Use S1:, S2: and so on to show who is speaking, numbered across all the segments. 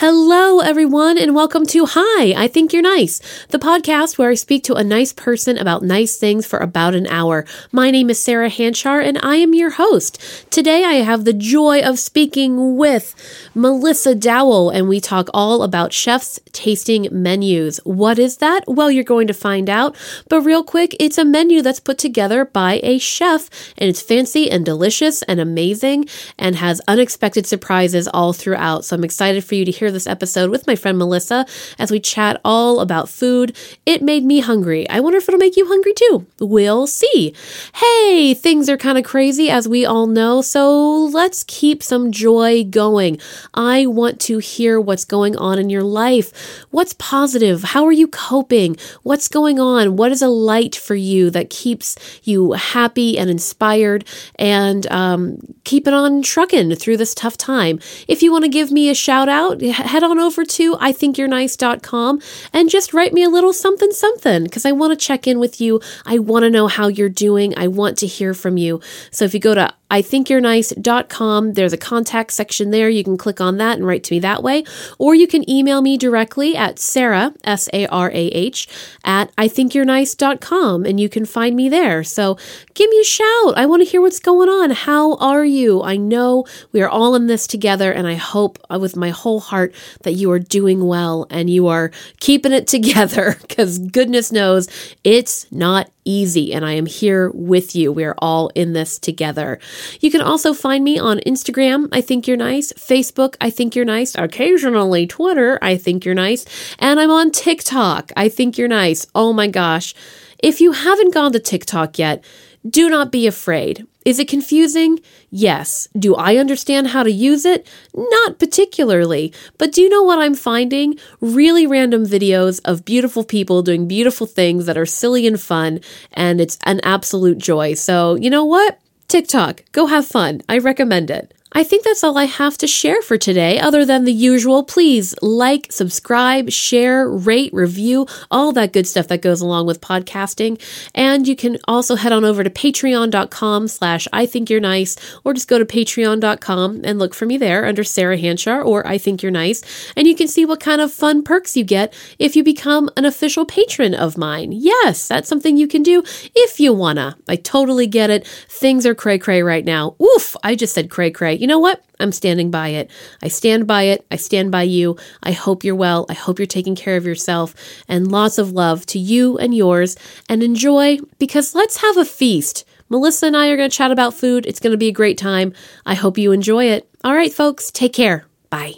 S1: Hello, everyone, and welcome to Hi, I Think You're Nice, the podcast where I speak to a nice person about nice things for about an hour. My name is Sarah Hanchar, and I am your host. Today, I have the joy of speaking with Melissa Dowell, and we talk all about chefs' tasting menus. What is that? Well, you're going to find out. But real quick, it's a menu that's put together by a chef, and it's fancy and delicious and amazing and has unexpected surprises all throughout. So I'm excited for you to hear this episode with my friend Melissa as we chat all about food. It made me hungry. I wonder if it'll make you hungry too. We'll see. Hey, things are kind of crazy as we all know, so let's keep some joy going. I want to hear what's going on in your life. What's positive? How are you coping? What's going on? What is a light for you that keeps you happy and inspired and um, keep it on trucking through this tough time? If you want to give me a shout out, head on over to ithinkyournice.com and just write me a little something something because I want to check in with you. I want to know how you're doing. I want to hear from you. So if you go to ithinkyournice.com. There's a contact section there. You can click on that and write to me that way. Or you can email me directly at Sarah, S A R A H, at ithinkyournice.com and you can find me there. So give me a shout. I want to hear what's going on. How are you? I know we are all in this together and I hope uh, with my whole heart that you are doing well and you are keeping it together because goodness knows it's not easy and I am here with you. We are all in this together. You can also find me on Instagram, I think you're nice, Facebook, I think you're nice, occasionally Twitter, I think you're nice, and I'm on TikTok, I think you're nice. Oh my gosh. If you haven't gone to TikTok yet, do not be afraid. Is it confusing? Yes. Do I understand how to use it? Not particularly. But do you know what I'm finding? Really random videos of beautiful people doing beautiful things that are silly and fun, and it's an absolute joy. So, you know what? TikTok, go have fun. I recommend it. I think that's all I have to share for today, other than the usual. Please like, subscribe, share, rate, review, all that good stuff that goes along with podcasting. And you can also head on over to patreon.com slash I think you're nice, or just go to patreon.com and look for me there under Sarah Hanchar or I think you're nice. And you can see what kind of fun perks you get if you become an official patron of mine. Yes, that's something you can do if you wanna. I totally get it. Things are cray cray right now. Oof, I just said cray cray you know what? I'm standing by it. I stand by it. I stand by you. I hope you're well. I hope you're taking care of yourself. And lots of love to you and yours. And enjoy because let's have a feast. Melissa and I are going to chat about food. It's going to be a great time. I hope you enjoy it. All right, folks, take care. Bye.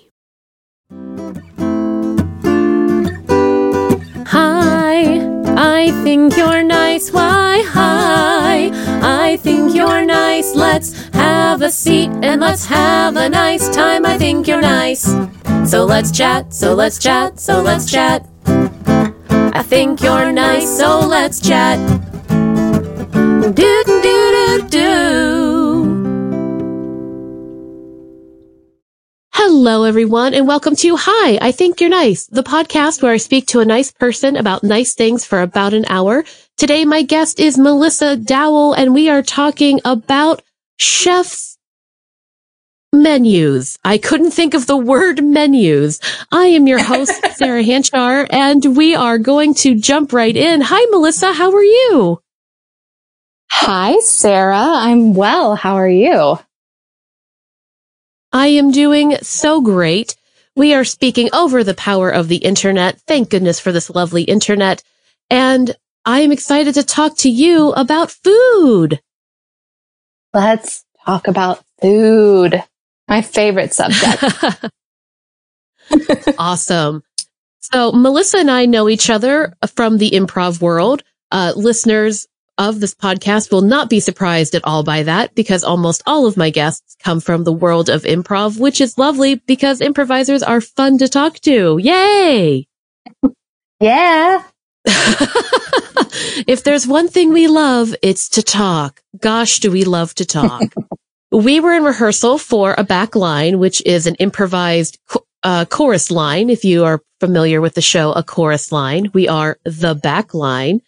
S1: Hi, I think you're nice. Why, hi, I think you're nice. Let's have a seat and let's have a nice time. I think you're nice. So let's chat, so let's chat, so let's chat. I think you're nice, so let's chat. Do Hello, everyone, and welcome to Hi, I Think You're Nice, the podcast where I speak to a nice person about nice things for about an hour. Today, my guest is Melissa Dowell, and we are talking about chefs menus. I couldn't think of the word menus. I am your host, Sarah Hanchar, and we are going to jump right in. Hi, Melissa. How are you?
S2: Hi, Sarah. I'm well. How are you?
S1: I am doing so great. We are speaking over the power of the internet. Thank goodness for this lovely internet. And I am excited to talk to you about food.
S2: Let's talk about food. My favorite subject.
S1: awesome. So Melissa and I know each other from the improv world. Uh, listeners of this podcast will not be surprised at all by that because almost all of my guests come from the world of improv, which is lovely because improvisers are fun to talk to. Yay!
S2: Yeah.
S1: if there's one thing we love, it's to talk. Gosh, do we love to talk. we were in rehearsal for a back line, which is an improvised uh, chorus line. If you are familiar with the show, a chorus line, we are the back line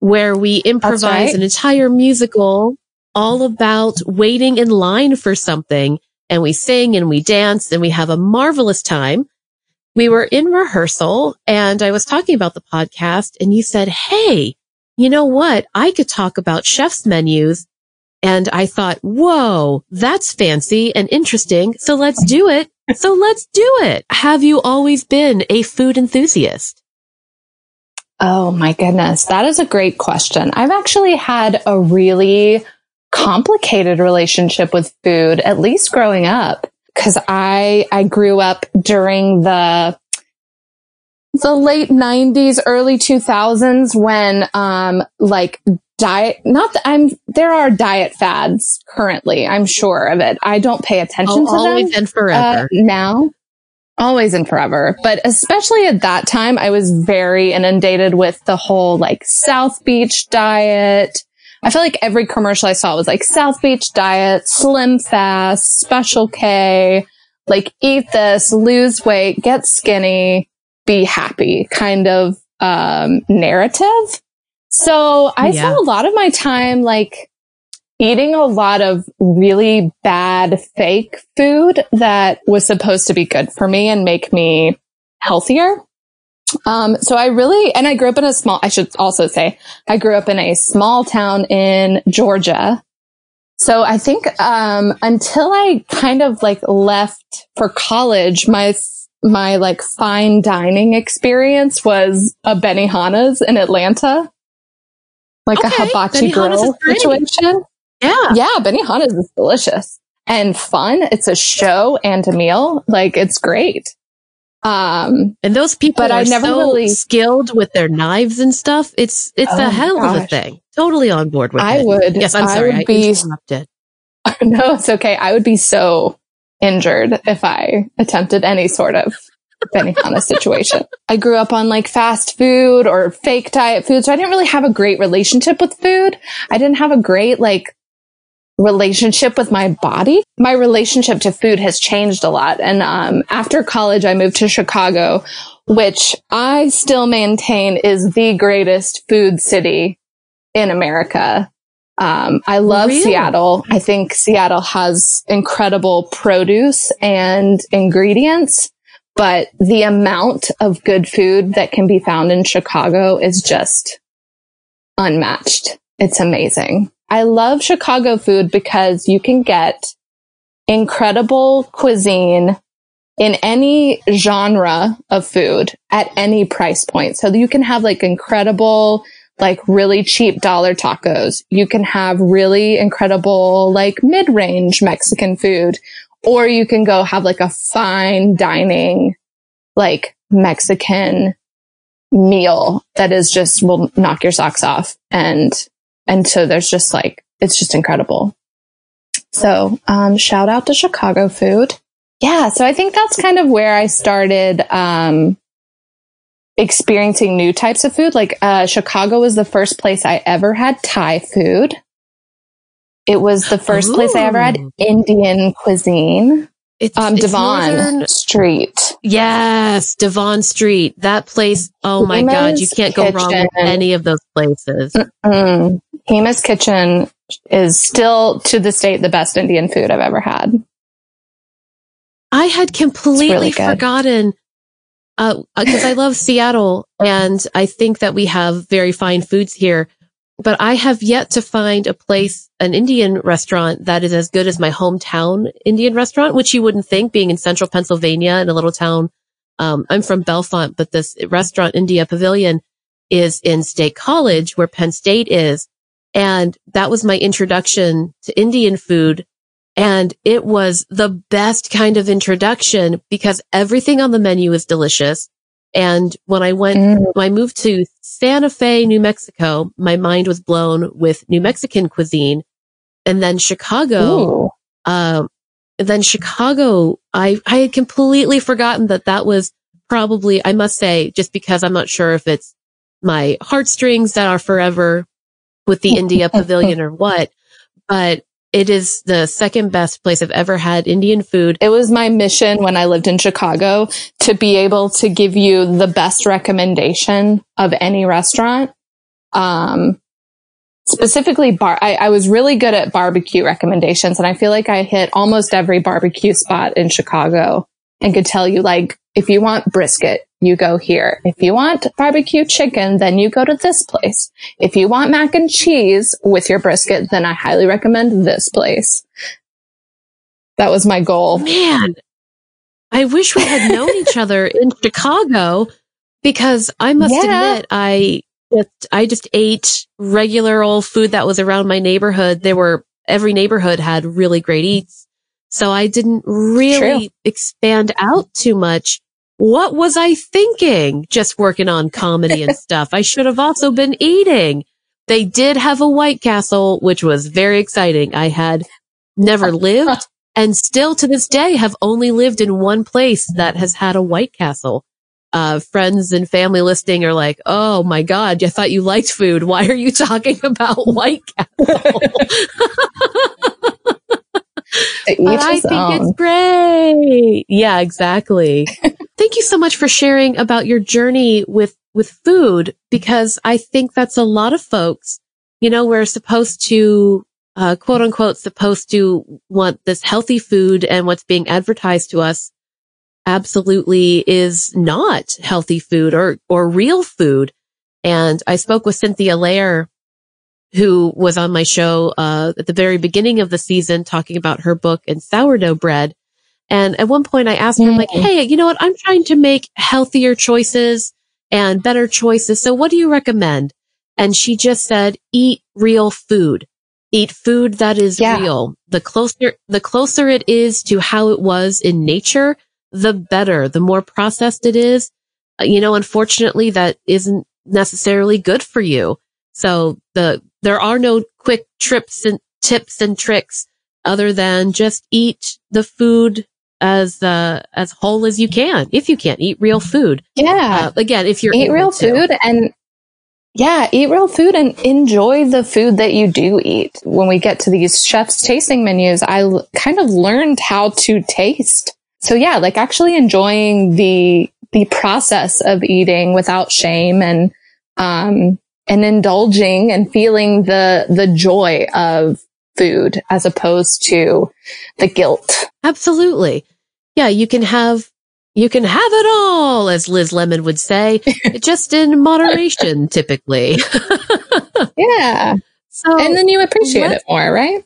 S1: where we improvise right. an entire musical all about waiting in line for something and we sing and we dance and we have a marvelous time. we were in rehearsal and I was talking about the podcast and you said, Hey, you know what? I could talk about chef's menus. And I thought, whoa, that's fancy and interesting. So let's do it. So let's do it. Have you always been a food enthusiast?
S2: Oh my goodness. That is a great question. I've actually had a really complicated relationship with food, at least growing up. Cause I, I grew up during the, the late nineties, early 2000s when, um, like diet, not that I'm, there are diet fads currently. I'm sure of it. I don't pay attention oh, to
S1: always
S2: them.
S1: and forever.
S2: Uh, now. Always and forever. But especially at that time, I was very inundated with the whole like South Beach diet. I feel like every commercial I saw was like South Beach diet, slim fast, special K, like eat this, lose weight, get skinny, be happy kind of, um, narrative. So I yeah. spent a lot of my time like eating a lot of really bad fake food that was supposed to be good for me and make me healthier. Um, so I really, and I grew up in a small, I should also say, I grew up in a small town in Georgia. So I think, um, until I kind of like left for college, my, my like fine dining experience was a Benihana's in Atlanta. Like okay. a hibachi grill situation.
S1: Yeah.
S2: Yeah. Benihana's is delicious and fun. It's a show and a meal. Like it's great.
S1: Um, and those people but are I never so really skilled with their knives and stuff. It's, it's oh a hell gosh. of a thing. Totally on board with
S2: I
S1: it.
S2: would.
S1: Yes, I'm sorry. I, would be, interrupted.
S2: No, it's okay. I would be so injured if I attempted any sort of Benihana situation. I grew up on like fast food or fake diet food. So I didn't really have a great relationship with food. I didn't have a great like relationship with my body. My relationship to food has changed a lot. And um, after college, I moved to Chicago, which I still maintain is the greatest food city in America. Um, I love really? Seattle. I think Seattle has incredible produce and ingredients, but the amount of good food that can be found in Chicago is just unmatched. It's amazing. I love Chicago food because you can get incredible cuisine in any genre of food at any price point. So you can have like incredible, like really cheap dollar tacos. You can have really incredible, like mid-range Mexican food, or you can go have like a fine dining, like Mexican meal that is just will knock your socks off and and so there's just like, it's just incredible. So, um, shout out to Chicago food. Yeah. So I think that's kind of where I started, um, experiencing new types of food. Like, uh, Chicago was the first place I ever had Thai food. It was the first Ooh. place I ever had Indian cuisine. It's, um, it's Devon Northern... Street.
S1: Yes, Devon Street. That place. Oh my God. You can't go wrong with any of those places.
S2: Mm-mm. Hema's Kitchen is still to this date the best Indian food I've ever had.
S1: I had completely really forgotten because uh, I love Seattle and I think that we have very fine foods here, but I have yet to find a place, an Indian restaurant that is as good as my hometown Indian restaurant, which you wouldn't think being in central Pennsylvania in a little town. Um, I'm from Bellefonte, but this restaurant, India Pavilion, is in State College where Penn State is. And that was my introduction to Indian food. And it was the best kind of introduction because everything on the menu is delicious. And when I went, mm. when I moved to Santa Fe, New Mexico, my mind was blown with New Mexican cuisine. And then Chicago, um, then Chicago, I, I had completely forgotten that that was probably, I must say, just because I'm not sure if it's my heartstrings that are forever with the India pavilion or what, but it is the second best place I've ever had Indian food.
S2: It was my mission when I lived in Chicago to be able to give you the best recommendation of any restaurant. Um, specifically bar, I, I was really good at barbecue recommendations and I feel like I hit almost every barbecue spot in Chicago and could tell you like If you want brisket, you go here. If you want barbecue chicken, then you go to this place. If you want mac and cheese with your brisket, then I highly recommend this place. That was my goal.
S1: Man, I wish we had known each other in Chicago because I must
S2: Yeah.
S1: admit, I just, I just ate regular old food that was around my neighborhood. There were, every neighborhood had really great eats. So I didn't really expand out too much. What was I thinking? Just working on comedy and stuff. I should have also been eating. They did have a White Castle, which was very exciting. I had never lived and still to this day have only lived in one place that has had a White Castle. Uh, friends and family listening are like, Oh my God, I thought you liked food. Why are you talking about White Castle?
S2: To each
S1: but I think
S2: own.
S1: it's great. Yeah, exactly. Thank you so much for sharing about your journey with, with food because I think that's a lot of folks, you know, we're supposed to, uh, quote unquote, supposed to want this healthy food and what's being advertised to us absolutely is not healthy food or, or real food. And I spoke with Cynthia Lair who was on my show uh, at the very beginning of the season talking about her book and sourdough bread. And at one point I asked her, I'm like,
S2: Mm.
S1: hey, you know what? I'm trying to make healthier choices and better choices. So what do you recommend? And she just said, eat real food. Eat food that is
S2: Yeah.
S1: real. The closer, the closer it is to how it was in nature, the better. The more processed it is, uh, you know, unfortunately that isn't necessarily good for you. So the, there are no quick trips and tips and tricks other than just eat the food as, uh, as whole as you can. If you can't eat real food.
S2: Yeah.
S1: Uh, again, if you're
S2: eat real
S1: to.
S2: food and yeah, eat real food and enjoy the food that you do eat. When we get to these chef's tasting menus, I l- kind of learned how to taste. So yeah, like actually enjoying the the process of eating without shame and um and indulging and feeling the the joy of food as opposed to the guilt.
S1: Absolutely. Yeah, you can have you can have it all, as Liz Lemon would say, just in moderation, typically.
S2: Yeah.
S1: So,
S2: And then you appreciate it more, right?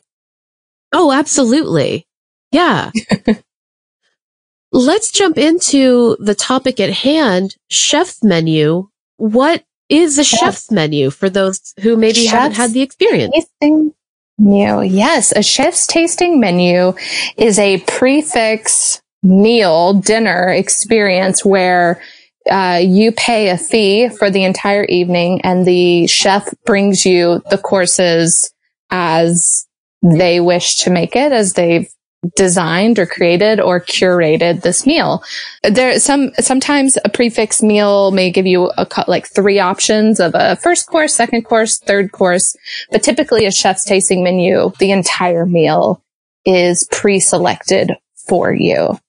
S1: oh, absolutely. Yeah. Let's jump into the topic at hand, chef's menu. What is a chef's menu for those who maybe haven't had the experience?
S2: tasting menu. Yes, a chef's tasting menu is a prix fixe meal dinner experience where uh, you pay a fee for the entire evening and the chef brings you the courses as they wish to make it as they've designed or created or curated this meal. There some sometimes a prix fixe meal may give you a like three options of a first course, second course, third course, but typically a chef's tasting menu, the entire meal is pre-selected for you.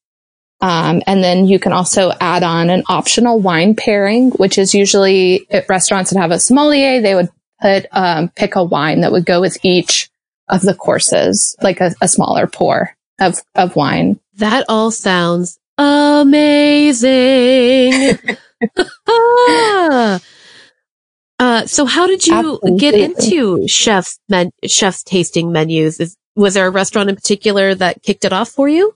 S2: Um, and then you can also add on an optional wine pairing, which is usually at restaurants that have a sommelier, they would put, um, pick a wine that would go with each of the courses, like a, a smaller pour of, of wine.
S1: That all sounds amazing. Ah. Uh, so how did you get into chef's men- chef's tasting menus? Is, was there a restaurant in particular that kicked it off for you?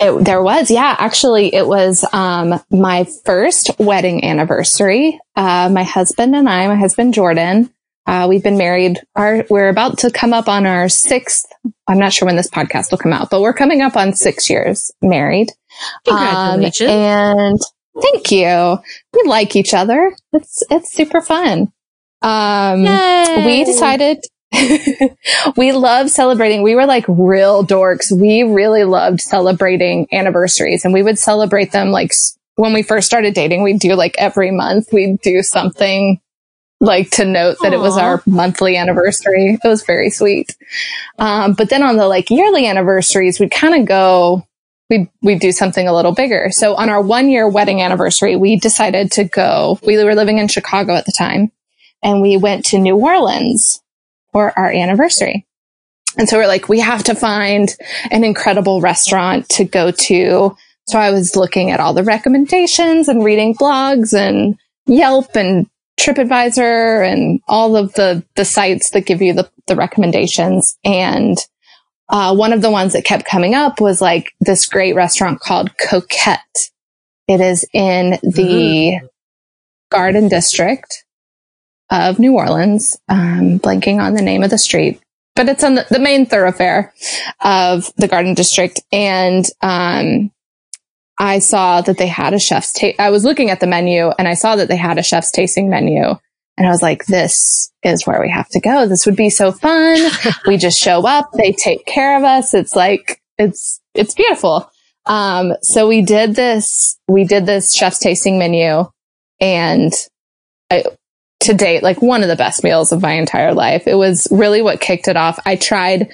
S2: It, there was, yeah. Actually, it was um, my first wedding anniversary. Uh, my husband and I, my husband Jordan, uh, we've been married. Our we're about to come up on our sixth. I'm not sure when this podcast will come out, but we're coming up on six years married. Um,
S1: Congratulations.
S2: and thank you. We like each other. It's it's super fun. Um,
S1: Yay.
S2: we decided we love celebrating. We were like real dorks. We really loved celebrating anniversaries and we would celebrate them like when we first started dating, we'd do like every month, we'd do something like to note that it was our monthly anniversary. It was very sweet. Um, but then on the like yearly anniversaries, we'd kind of go, we'd, we'd do something a little bigger. So on our one year wedding anniversary, we decided to go, we were living in Chicago at the time and we went to New Orleans for our anniversary. And so we're like, we have to find an incredible restaurant to go to So I was looking at all the recommendations and reading blogs and Yelp and TripAdvisor and all of the, the sites that give you the, the recommendations. And, uh, one of the ones that kept coming up was like this great restaurant called Coquette. It is in the mm-hmm. Garden District of New Orleans. Um, blanking on the name of the street, but it's on the, the main thoroughfare of the Garden District. And, um, I saw that they had a chef's ta- I was looking at the menu and I saw that they had a chef's tasting menu. And I was like, this is where we have to go. This would be so fun. we just show up. They take care of us. It's like, it's, it's beautiful. Um, so we did this, we did this chef's tasting menu and I, to date, like one of the best meals of my entire life. It was really what kicked it off. I tried,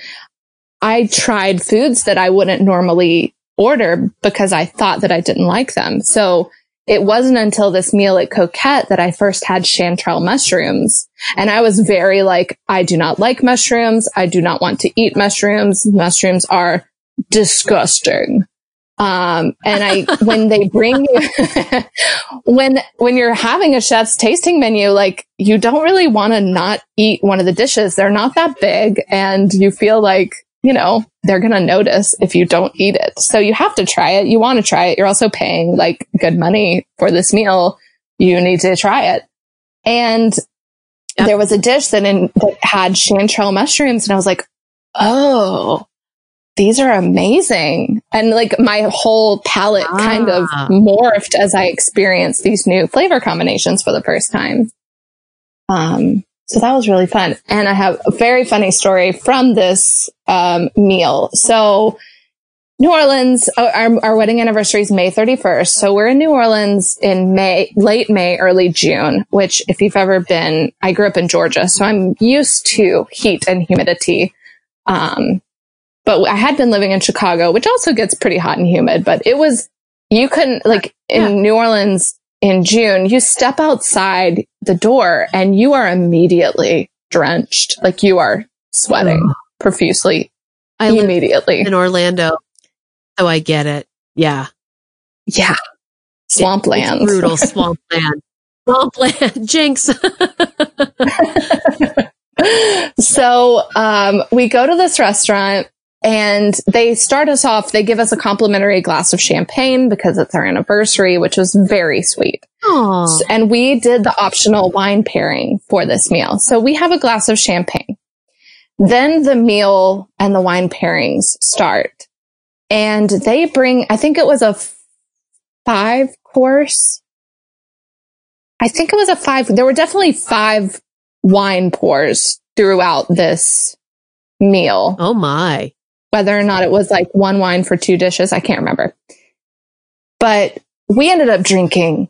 S2: I tried foods that I wouldn't normally order because I thought that I didn't like them. So it wasn't until this meal at Coquette that I first had chanterelle mushrooms. And I was very like, I do not like mushrooms. I do not want to eat mushrooms. Mushrooms are disgusting. Um, and I, when they bring you, when, when you're having a chef's tasting menu, like you don't really want to not eat one of the dishes. They're not that big and you feel like you know, they're going to notice if you don't eat it. So you have to try it. You want to try it. You're also paying like good money for this meal. You need to try it. And yep. there was a dish that, in, that had chanterelle mushrooms and I was like, Oh, these are amazing. And like my whole palate ah. kind of ah. morphed as I experienced these new flavor combinations for the first time. Um, so that was really fun. And I have a very funny story from this um, meal. So New Orleans, uh, our, our wedding anniversary is May 31st. So we're in New Orleans in May, late May, early June, which if you've ever been, I grew up in Georgia, so I'm used to heat and humidity. Um, but I had been living in Chicago, which also gets pretty hot and humid, but it was, you couldn't, like in yeah. New Orleans, in June, you step outside the door and you are immediately drenched. Like you are sweating oh. profusely.
S1: I immediately in Orlando. Oh, I get it. Yeah.
S2: Yeah. Swampland.
S1: Brutal swampland. swampland. Jinx.
S2: so um, we go to this restaurant and they start us off, they give us a complimentary glass of champagne because it's our anniversary, which was very sweet.
S1: Aww.
S2: And we did the optional wine pairing for this meal. So we have a glass of champagne. Then the meal and the wine pairings start. And they bring, I think it was a five course. I think it was a five. There were definitely five wine pours throughout this meal.
S1: Oh my
S2: whether or not it was like one wine for two dishes. I can't remember. But we ended up drinking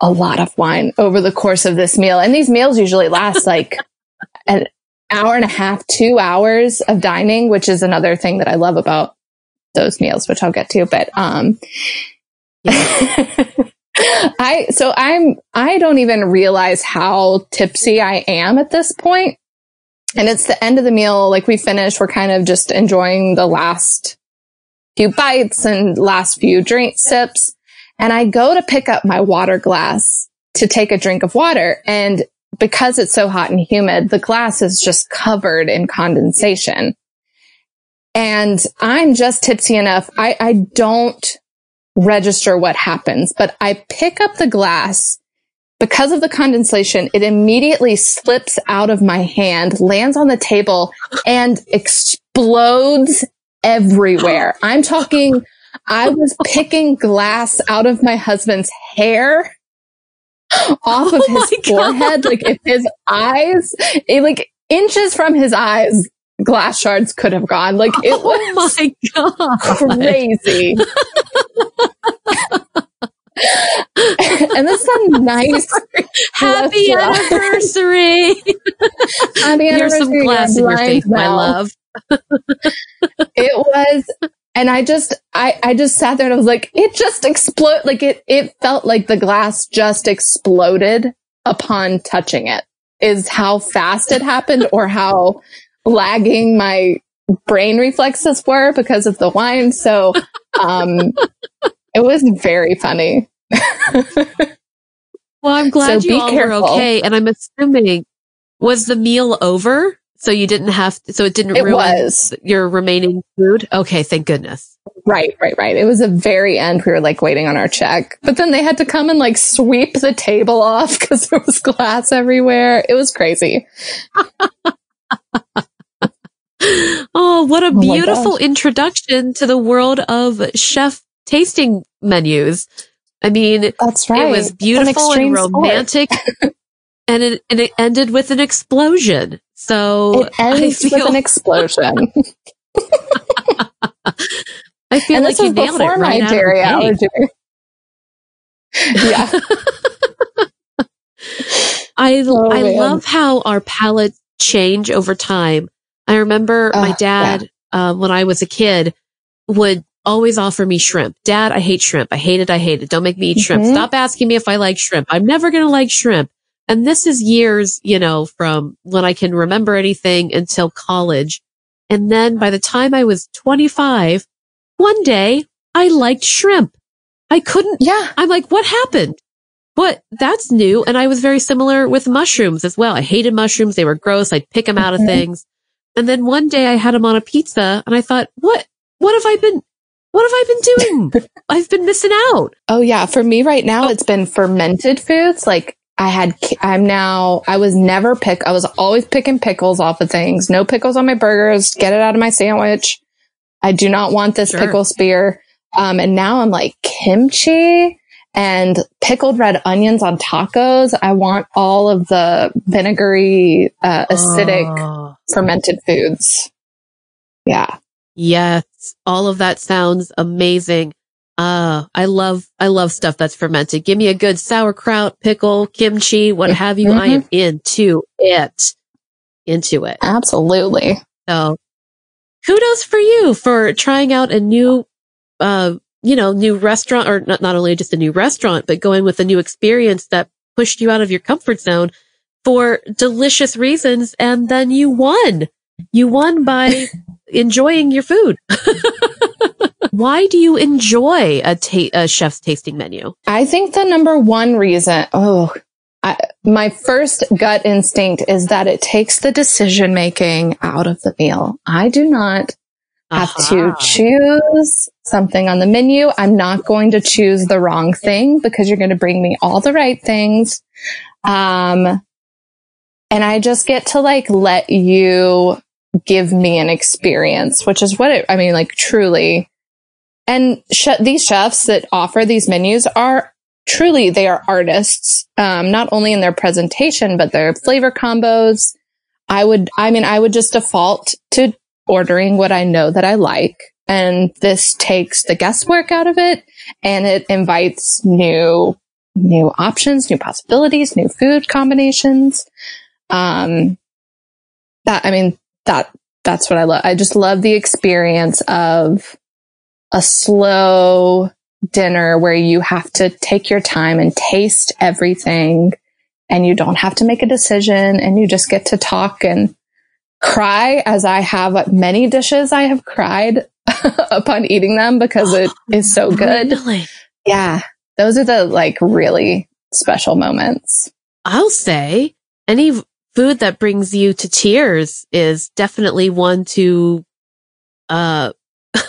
S2: a lot of wine over the course of this meal. And these meals usually last like an hour and a half, two hours of dining, which is another thing that I love about those meals, which I'll get to. But, um, I, so I'm, I don't even realize how tipsy I am at this point and it's the end of the meal. Like we finished, we're kind of just enjoying the last few bites and last few drink sips. And I go to pick up my water glass to take a drink of water. And because it's so hot and humid, the glass is just covered in condensation. And I'm just tipsy enough. I, I don't register what happens, but I pick up the glass because of the condensation, it immediately slips out of my hand, lands on the table and explodes everywhere. I'm talking, I was picking glass out of my husband's hair off of oh his forehead. Like if his eyes, it, like inches from his eyes, glass shards could have gone. Like it oh was
S1: oh my God.
S2: crazy. and this is a nice
S1: happy anniversary.
S2: happy anniversary.
S1: Here's some glass in your face, my love.
S2: it was, and I just, I, I just sat there and I was like, it just exploded. Like it, it felt like the glass just exploded upon touching it. Is how fast it happened, or how lagging my brain reflexes were because of the wine. So, um, It was very funny.
S1: well, I'm glad
S2: So
S1: you all
S2: careful.
S1: were okay. And I'm assuming, was the meal over? So you didn't have, so it didn't
S2: It
S1: ruin
S2: was.
S1: your remaining food? Okay, thank goodness.
S2: Right, right, right. It was a very end. We were like waiting on our check, but then they had to come and like sweep the table off because there was glass everywhere. It was crazy.
S1: Oh, what a oh
S2: my
S1: beautiful introduction to the world of chef tasting menus. I mean,
S2: That's right.
S1: it was
S2: It's an
S1: beautiful and romantic and it, and it ended with an explosion. So
S2: It ends
S1: feel,
S2: with an explosion.
S1: I feel
S2: and
S1: like
S2: this
S1: you nailed
S2: before
S1: it
S2: my
S1: right the
S2: dairy allergy. yeah.
S1: I
S2: Oh,
S1: I
S2: man.
S1: love how our palates change over time. I remember my
S2: Oh,
S1: dad, uh, when I was a kid, would always offer me shrimp. Dad, I hate shrimp. I hate it. I hate it. Don't make me eat shrimp.
S2: Mhm.
S1: Stop asking me if I like shrimp. I'm never going to like shrimp. And this is years, you know, from when I can remember anything until college. And then by the time I was 25, one day I liked shrimp. I couldn't
S2: Yeah.
S1: I'm like, what happened? What? That's new. And I was very similar with mushrooms as well. I hated mushrooms. They were gross. I'd pick them out of
S2: Mhm.
S1: things. And then one day I had them on a pizza and I thought, what, what have I been, what have I been doing? I've been missing out.
S2: Oh yeah, for me right now,
S1: Oh.
S2: it's been fermented foods. Like I had, I'm now, I was never pick, I was always picking pickles off of things. No pickles on my burgers. Get it out of my sandwich. I do not want this
S1: Sure.
S2: pickle spear. Um, and now I'm like kimchi and pickled red onions on tacos. I want all of the vinegary, uh, acidic
S1: Oh,
S2: fermented foods. Yeah.
S1: Yes. All of that sounds amazing. Uh, I love, I love stuff that's fermented. Give me a good sauerkraut, pickle, kimchi, what have you. I am into it. Into it.
S2: Absolutely.
S1: So kudos for you for trying out a new, uh, you know, new restaurant or not, not only just a new restaurant, but going with a new experience that pushed you out of your comfort zone for delicious reasons. And then you won. You won by enjoying your food. Why do you enjoy a, ta- a chef's tasting menu?
S2: I think the number one reason, oh, I, my first gut instinct is that it takes the decision making out of the meal. I do not have to choose something on the menu. I'm not going to choose the wrong thing because you're going to bring me all the right things. Um, and I just get to like let you give me an experience, which is what it, I mean, like truly. And sh- these chefs that offer these menus are truly, they are artists, um, not only in their presentation, but their flavor combos. I would, I mean, I would just default to ordering what I know that I like. And this takes the guesswork out of it and it invites new, new options, new possibilities, new food combinations. Um, that, I mean, that, that's what I love. I just love the experience of a slow dinner where you have to take your time and taste everything and you don't have to make a decision and you just get to talk and cry as I have many dishes I have cried upon eating them because it is so good.
S1: Really?
S2: Yeah. Those are the like really special moments.
S1: I'll say any food that brings you to tears is definitely one to, uh,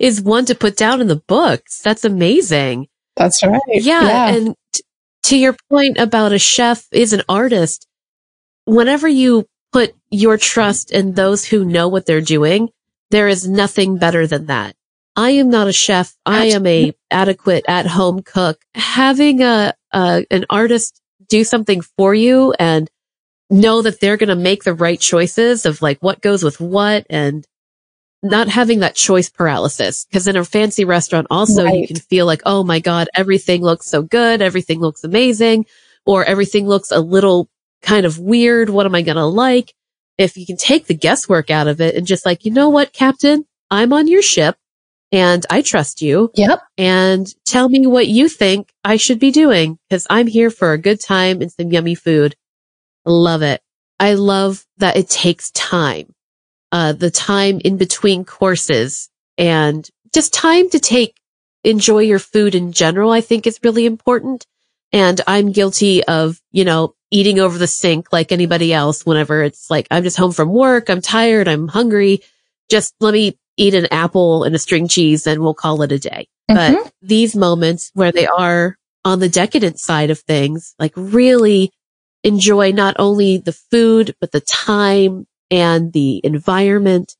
S1: is one to put down in the books. That's amazing.
S2: That's right.
S1: Yeah. And t- to your point about a chef is an artist, whenever you put your trust in those who know what they're doing, there is nothing better than that. I am not a chef. I am a adequate at home cook. Having a, a, an artist do something for you and know that they're going to make the right choices of like what goes with what and not having that choice paralysis. Cause in a fancy restaurant also you can feel like, oh my God, everything looks so good. Everything looks amazing or everything looks a little kind of weird. What am I going to like? If you can take the guesswork out of it and just like, you know what, Captain, I'm on your ship and I trust you
S2: Yep.
S1: and tell me what you think I should be doing because I'm here for a good time and some yummy food. Love it. I love that it takes time. Uh, the time in between courses and just time to take enjoy your food in general, I think is really important. And I'm guilty of, you know, eating over the sink like anybody else whenever it's like, I'm just home from work. I'm tired. I'm hungry. Just let me eat an apple and a string cheese and we'll call it a day. Mm-hmm. But these moments where they are on the decadent side of things, like really enjoy not only the food, but the time and the environment.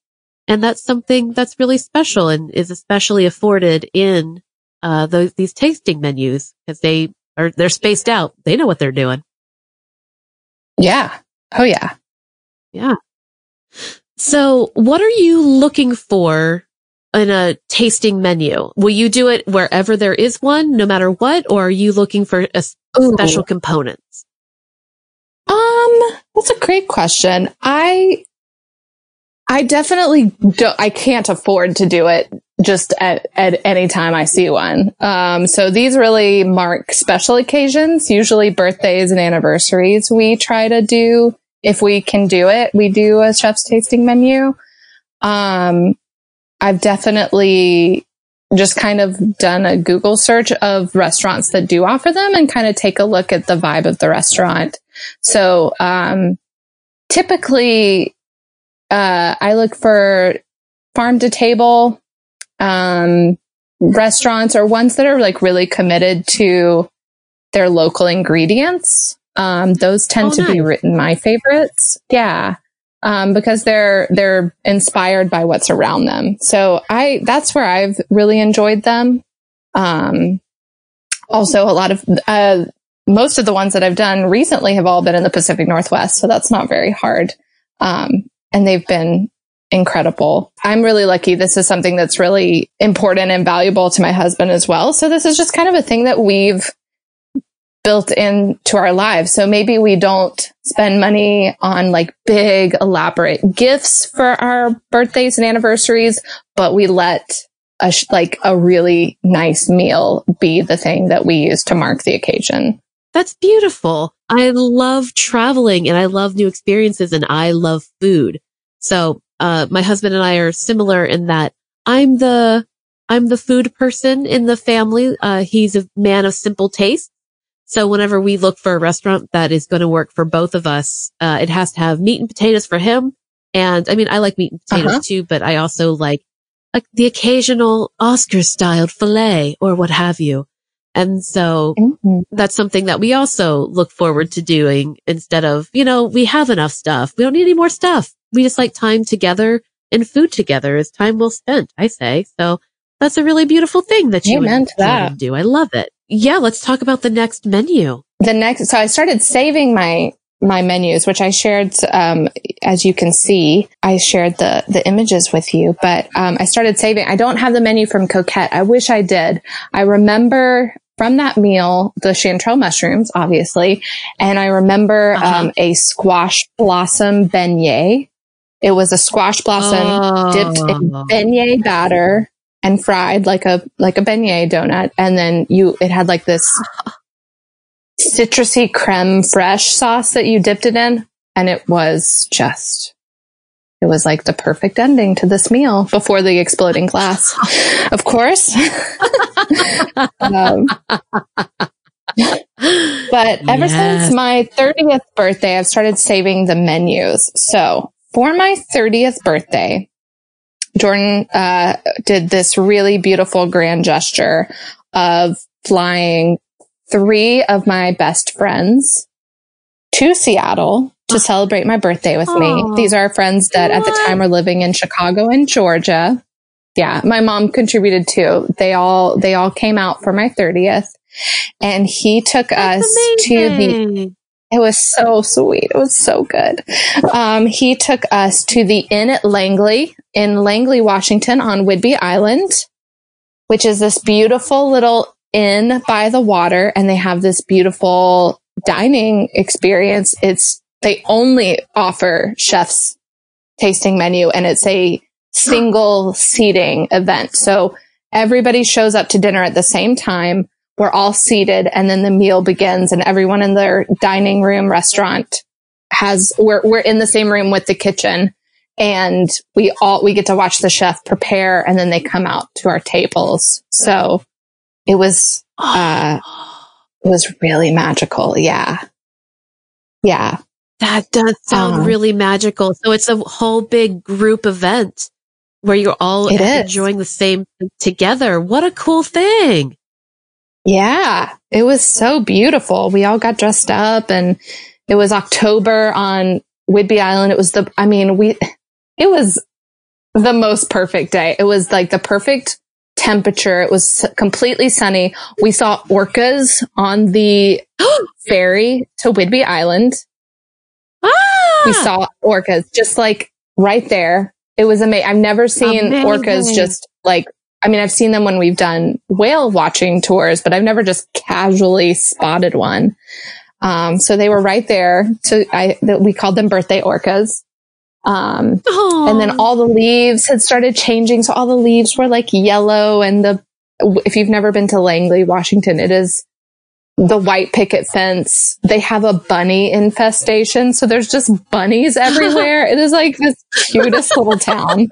S1: And that's something that's really special and is especially afforded in uh, those, these tasting menus because they are, they're spaced out. They know what they're doing.
S2: Yeah. Oh yeah.
S1: Yeah. So what are you looking for in a tasting menu? Will you do it wherever there is one, no matter what, or are you looking for a special Ooh. components?
S2: Um, that's a great question. I, I definitely don't, I can't afford to do it just at, at any time I see one. Um, so these really mark special occasions, usually birthdays and anniversaries. We try to do, if we can do it, we do a chef's tasting menu. Um, I've definitely just kind of done a Google search of restaurants that do offer them and kind of take a look at the vibe of the restaurant. So, um, typically, uh, I look for farm to table, um, restaurants or ones that are like really committed to their local ingredients. Um, those tend oh, to nice. be written my favorites. Yeah. Um, because they're, they're inspired by what's around them. So I, that's where I've really enjoyed them. Um, also a lot of, uh, most of the ones that I've done recently have all been in the Pacific Northwest. So that's not very hard. Um, and they've been incredible. I'm really lucky. This is something that's really important and valuable to my husband as well. So this is just kind of a thing that we've built into our lives. So maybe we don't spend money on like big elaborate gifts for our birthdays and anniversaries, but we let a sh- like a really nice meal be the thing that we use to mark the occasion.
S1: That's beautiful. I love traveling and I love new experiences and I love food. So uh, my husband and I are similar in that I'm the, I'm the food person in the family. Uh, he's a man of simple taste. So whenever we look for a restaurant that is going to work for both of us, uh, it has to have meat and potatoes for him. And I mean, I like meat and potatoes uh-huh. too, but I also like, like the occasional Oscar styled filet or what have you. And so mm-hmm. that's something that we also look forward to doing instead of, you know, we have enough stuff. We don't need any more stuff we just like time together and food together is time well spent, I say. So that's a really beautiful thing that you Amen would, do. I love it. Yeah, let's talk about the next menu.
S2: The next, so I started saving my my menus, which I shared, um, as you can see, I shared the the images with you. But um, I started saving. I don't have the menu from Coquette. I wish I did. I remember from that meal the chanterelle mushrooms, obviously, and I remember uh-huh. um, a squash blossom beignet it was a squash blossom oh. dipped in oh. beignet batter and fried like a like a beignet donut, and then you it had like this citrusy creme fraiche sauce that you dipped it in, and it was just it was like the perfect ending to this meal before the exploding glass, of course. um, but ever yes. since my 30th birthday, I've started saving the menus. So for my 30th birthday, Jordan uh, did this really beautiful grand gesture of flying three of my best friends to Seattle to celebrate my birthday with Aww. me. These are friends that at the time were living in Chicago and Georgia. Yeah, my mom contributed too. They all they all came out for my 30th and he took That's us amazing. to the it was so sweet. It was so good. Um, he took us to the inn at Langley in Langley, Washington on Whidbey Island, which is this beautiful little inn by the water. And they have this beautiful dining experience. It's, they only offer chef's tasting menu and it's a single seating event. So everybody shows up to dinner at the same time we're all seated and then the meal begins and everyone in their dining room restaurant has, we're, we're in the same room with the kitchen and we all, we get to watch the chef prepare and then they come out to our tables. So it was uh it was really magical. Yeah. Yeah.
S1: That does sound
S2: Um,
S1: really magical. So it's a whole big group event where you're all
S2: It is.
S1: enjoying the same together. What a cool thing.
S2: Yeah, it was so beautiful. We all got dressed up and it was October on Whidbey Island. It was the, I mean, we, it was the most perfect day. It was like the perfect temperature. It was completely sunny. We saw orcas on the ferry to Whidbey Island.
S1: Ah!
S2: We saw orcas just like right there. It was amazing. I've never seen orcas just like, I mean, I've seen them when we've done whale watching tours, but I've never just casually spotted one. Um, so they were right there. So I, we called them birthday orcas. Um,
S1: Aw.
S2: and then all the leaves had started changing. So all the leaves were like yellow and the, if you've never been to Langley, Washington, it is the white picket fence. They have a bunny infestation. So there's just bunnies everywhere. it is like this cutest little town.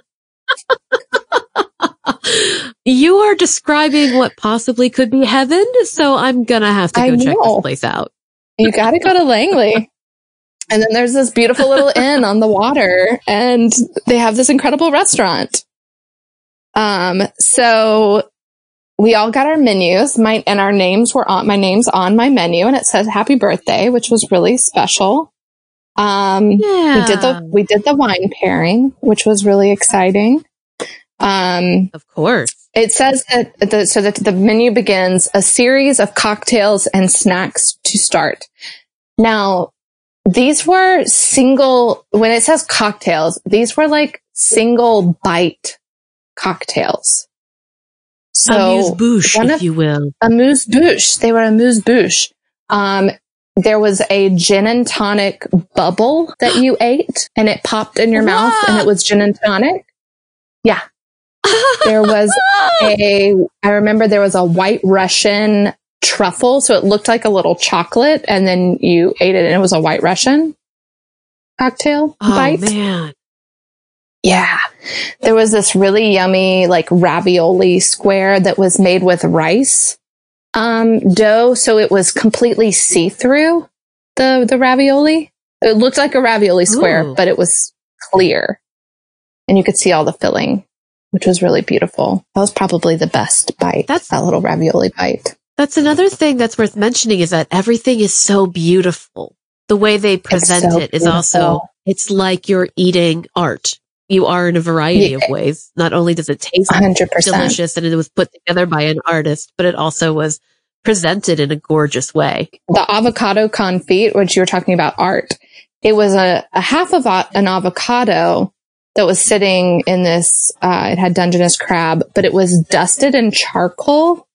S1: you are describing what possibly could be heaven. So I'm going to have to go check this place out.
S2: You got to go to Langley. And then there's this beautiful little inn on the water and they have this incredible restaurant. Um, so we all got our menus, my, and our names were on, my name's on my menu and it says happy birthday, which was really special. Um,
S1: Yeah.
S2: we did the, we did the wine pairing, which was really exciting. Um,
S1: Of course.
S2: it says that the, so that the menu begins a series of cocktails and snacks to start. Now, these were single, when it says cocktails, these were like single bite cocktails. So
S1: Amuse bouche,
S2: one
S1: if you will.
S2: amuse bouche. They were amuse bouche. Um, there was a gin and tonic bubble that you ate and it popped in your mouth and it was gin and tonic. Yeah. There was a, I remember there was a white Russian truffle. So it looked like a little chocolate and then you ate it and it was a white Russian cocktail
S1: oh,
S2: bite.
S1: man.
S2: Yeah. There was this really yummy, like ravioli square that was made with rice, um, dough. So it was completely see through the, the ravioli. It looked like a ravioli square,
S1: Ooh.
S2: but it was clear and you could see all the filling, which was really beautiful. That was probably the best bite.
S1: That's-
S2: that little ravioli bite.
S1: That's another thing that's worth mentioning is that everything is so beautiful. The way they present
S2: so
S1: it is also, it's like you're eating art. You are in a variety
S2: Yeah.
S1: of ways. Not only does it taste
S2: hundred percent.
S1: delicious and it was put together by an artist, but it also was presented in a gorgeous way.
S2: the avocado confit, which you were talking about art, it was a, a half of a, an avocado that was sitting in this, uh, it had Dungeness crab, but it was dusted in charcoal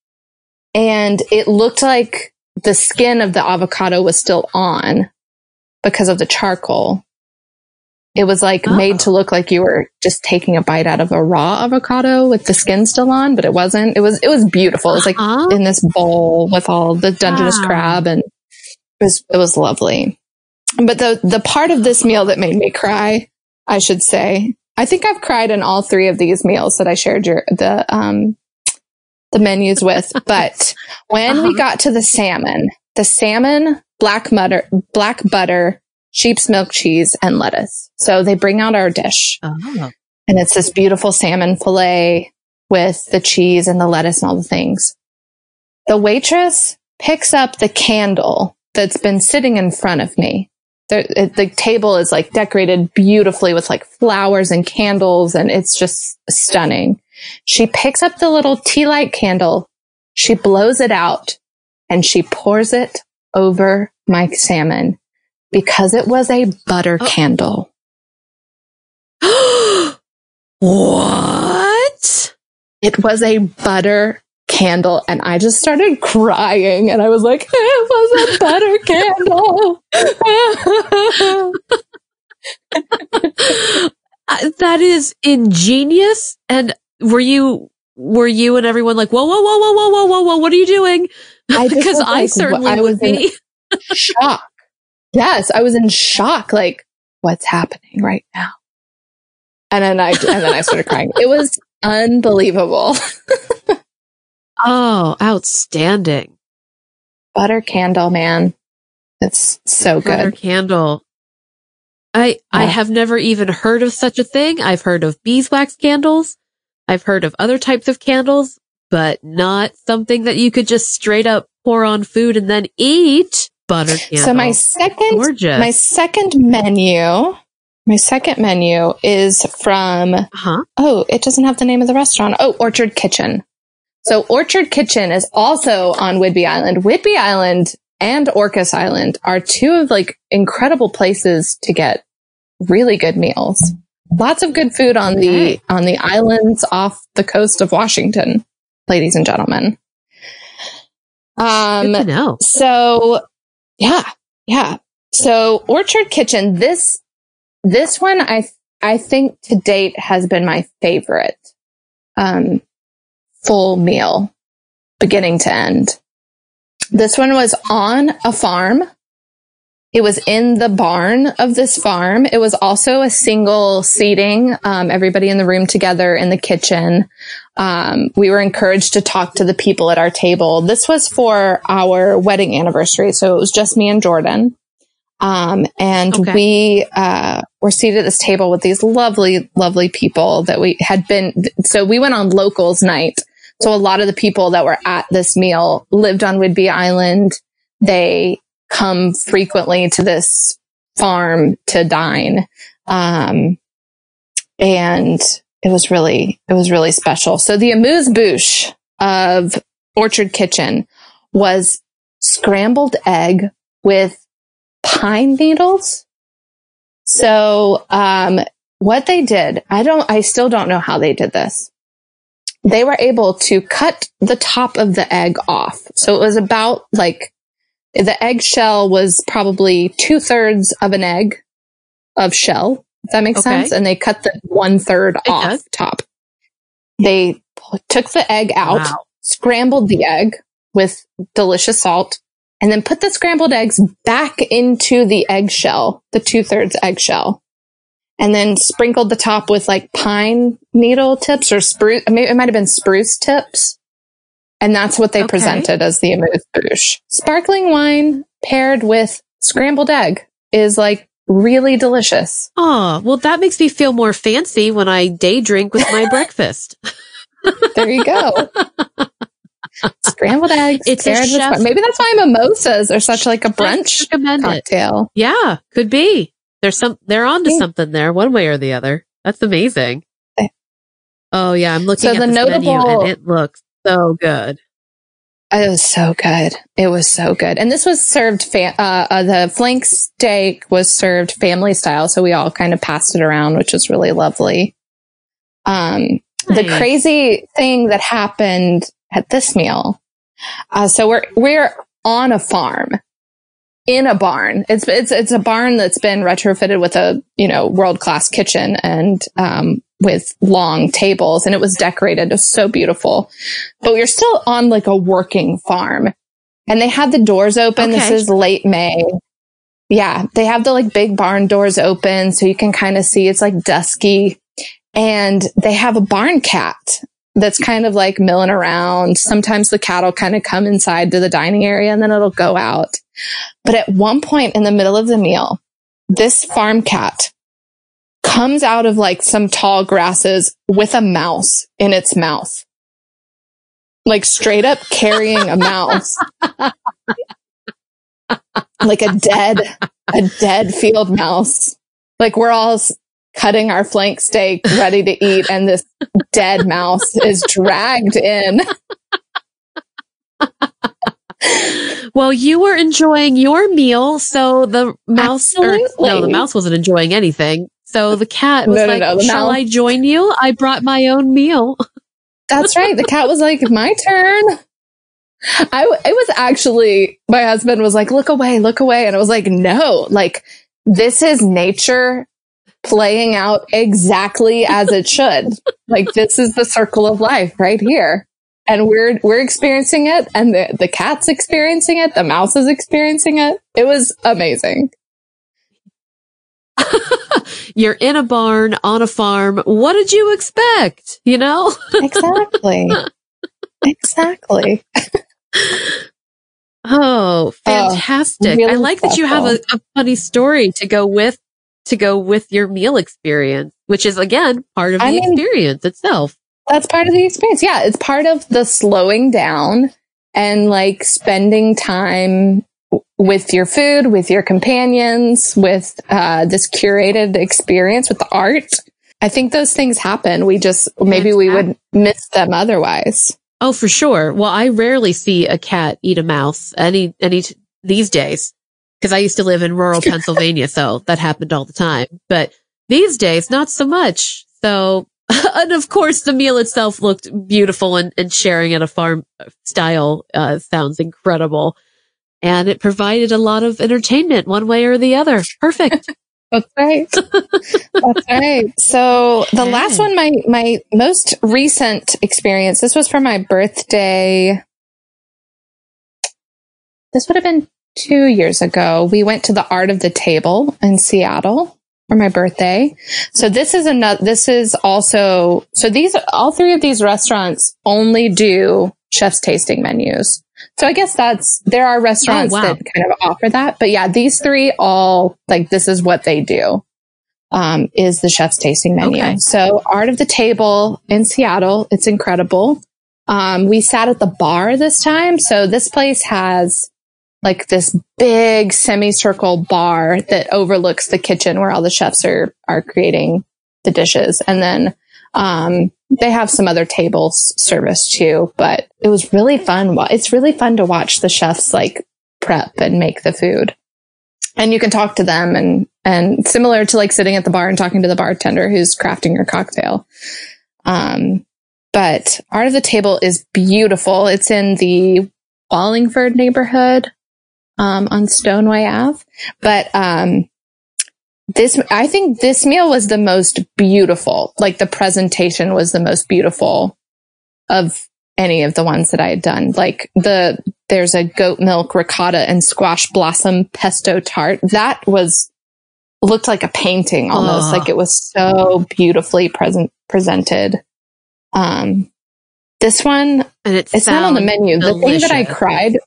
S2: and it looked like the skin of the avocado was still on because of the charcoal. It was like
S1: Oh.
S2: made to look like you were just taking a bite out of a raw avocado with the skin still on, but it wasn't. It was, it was beautiful. It was like
S1: Uh-huh.
S2: in this bowl with all the Dungeness
S1: Wow.
S2: crab and it was, it was lovely. But the, the part of this meal that made me cry, I should say, I think I've cried in all three of these meals that I shared your, the, um, the menus with. But when we
S1: Uh-huh.
S2: got to the salmon, the salmon, black butter, black butter, sheep's milk cheese and lettuce. So they bring out our dish
S1: Oh.
S2: and it's this beautiful salmon fillet with the cheese and the lettuce and all the things. The waitress picks up the candle that's been sitting in front of me. The, it- the table is like decorated beautifully with like flowers and candles and it's just stunning. She picks up the little tea light candle. She blows it out and she pours it over my salmon because it was a butter
S1: oh.
S2: candle.
S1: what?
S2: It was a butter candle and I just started crying and I was like, it was a butter candle.
S1: Uh, that is ingenious. And were you, were you and everyone like, whoa, whoa, whoa, whoa, whoa, whoa, whoa, what are you doing? Because
S2: I,
S1: I
S2: like,
S1: certainly
S2: I was would
S1: be.
S2: shock Yes, I was in shock. Like, what's happening right now? And then I, and then I started crying. It was unbelievable.
S1: Oh, outstanding.
S2: Butter candle, man. It's so
S1: Butter
S2: good.
S1: candle. I I have never even heard of such a thing. I've heard of beeswax candles. I've heard of other types of candles, but not something that you could just straight up pour on food and then eat. Butter candle.
S2: So my second
S1: gorgeous.
S2: my second menu, my second menu is from
S1: huh?
S2: Oh, it doesn't have the name of the restaurant. Oh, Orchard Kitchen. So Orchard Kitchen is also on Whidbey Island. Whidbey Island and Orcas Island are two of like incredible places to get really good meals. Lots of good food on the on the islands off the coast of Washington, ladies and gentlemen. Um
S1: know.
S2: so yeah, yeah. So Orchard Kitchen, this this one I I think to date has been my favorite um full meal beginning to end. This one was on a farm. It was in the barn of this farm. It was also a single seating, um, everybody in the room together in the kitchen. Um, we were encouraged to talk to the people at our table. This was for our wedding anniversary. So it was just me and Jordan. Um, and
S1: Okay.
S2: we, uh, were seated at this table with these lovely, lovely people that we had been. So we went on locals night. So a lot of the people that were at this meal lived on Whidbey Island. They come frequently to this farm to dine. Um, and it was really, it was really special. So the amuse bouche of Orchard Kitchen was scrambled egg with pine needles. So, um, what they did, I don't, I still don't know how they did this. They were able to cut the top of the egg off. So it was about like the eggshell was probably two thirds of an egg of shell. If that makes
S1: Okay.
S2: sense. And they cut the one third
S1: It
S2: off
S1: does.
S2: top. They p- took the egg out,
S1: Wow.
S2: scrambled the egg with delicious salt, and then put the scrambled eggs back into the eggshell, the two thirds eggshell, and then sprinkled the top with like pine needle tips or spruce. Maybe it might have been spruce tips. And that's what they
S1: Okay.
S2: presented as the amuse bouche. Sparkling wine paired with scrambled egg is like really delicious.
S1: Oh, well, that makes me feel more fancy when I day drink with my breakfast.
S2: There you go. scrambled eggs.
S1: It's a
S2: with maybe that's why mimosas are such like a brunch
S1: recommend it.
S2: cocktail.
S1: Yeah, could be. There's some, they're onto
S2: Yeah.
S1: something there, one way or the other. That's amazing.
S2: Eh.
S1: Oh yeah, I'm looking
S2: So
S1: at
S2: the
S1: this menu and it looks so good.
S2: It was so good. It was so good. And this was served, fa- uh, uh, the flank steak was served family style. So we all kind of passed it around, which was really lovely. Um, the crazy thing that happened at this meal. Uh, so we're, we're on a farm in a barn. It's, it's, it's a barn that's been retrofitted with a, you know, world class kitchen and, um, with long tables and it was decorated. It was so beautiful but we are still on like a working farm and they had the doors open. This is late May. Yeah. They have the like big barn doors open so you can kind of see it's like dusky and they have a barn cat that's kind of like milling around. Sometimes the cat will kind of come inside to the dining area and then it'll go out. But at one point in the middle of the meal, this farm cat comes out of like some tall grasses with a mouse in its mouth like straight up carrying a mouse. like a dead, a dead field mouse. Like we're all cutting our flank steak ready to eat and this dead mouse is dragged in.
S1: Well, you were enjoying your meal, so the mouse, or, no, the mouse wasn't enjoying anything. So the cat was
S2: No, no,
S1: like,
S2: no, the
S1: shall I join you? I brought my own meal.
S2: That's right. The cat was like, my turn. I, w- it was actually, my husband was like, look away, look away. And I was like, no, like this is nature playing out exactly as it should. like this is the circle of life right here. And we're, we're experiencing it and the, the cat's experiencing it. The mouse is experiencing it. It was amazing.
S1: You're in a barn on a farm. What did you expect? You know?
S2: Exactly. exactly.
S1: oh, fantastic. Oh, really I like special. that you have a, a funny story to go with to go with your meal experience, which is again part of the I mean, experience itself.
S2: That's part of the experience. Yeah, it's part of the slowing down and like spending time with your food, with your companions, with uh, this curated experience with the art. I think those things happen. We just maybe we would miss them otherwise.
S1: Oh, for sure. Well, I rarely see a cat eat a mouse any any t- these days because I used to live in rural Pennsylvania, so that happened all the time. But these days, not so much. So, and of course, the meal itself looked beautiful, and, and sharing at a farm style uh, sounds incredible. And it provided a lot of entertainment one way or the other. Perfect.
S2: That's right. That's right. So the last one, my my most recent experience. This was for my birthday. This would have been two years ago, we went to the Art of the Table in Seattle for my birthday. So this is another, this is also, so these, all three of these restaurants only do chef's tasting menus. So I guess that's, there are restaurants oh, wow. that kind of offer that. But yeah, these three all, like, this is what they do. Um, is the chef's tasting menu. Okay. So Art of the Table in Seattle. It's incredible. Um, we sat at the bar this time. So this place has like this big semicircle bar that overlooks the kitchen where all the chefs are are creating the dishes and then um, they have some other tables service too but it was really fun it's really fun to watch the chefs like prep and make the food. And you can talk to them and and similar to like sitting at the bar and talking to the bartender who's crafting your cocktail. Um, but art of the table is beautiful. It's in the wallingford neighborhood um, on Stone Way Ave. But um, this, I think this meal was the most beautiful. Like the presentation was the most beautiful of any of the ones that I had done. Like the, there's a goat milk ricotta and squash blossom pesto tart. That was, looked like a painting almost. Like it was so beautifully present, presented. Um, this one, and it it's not on the menu. Delicious. The thing that I cried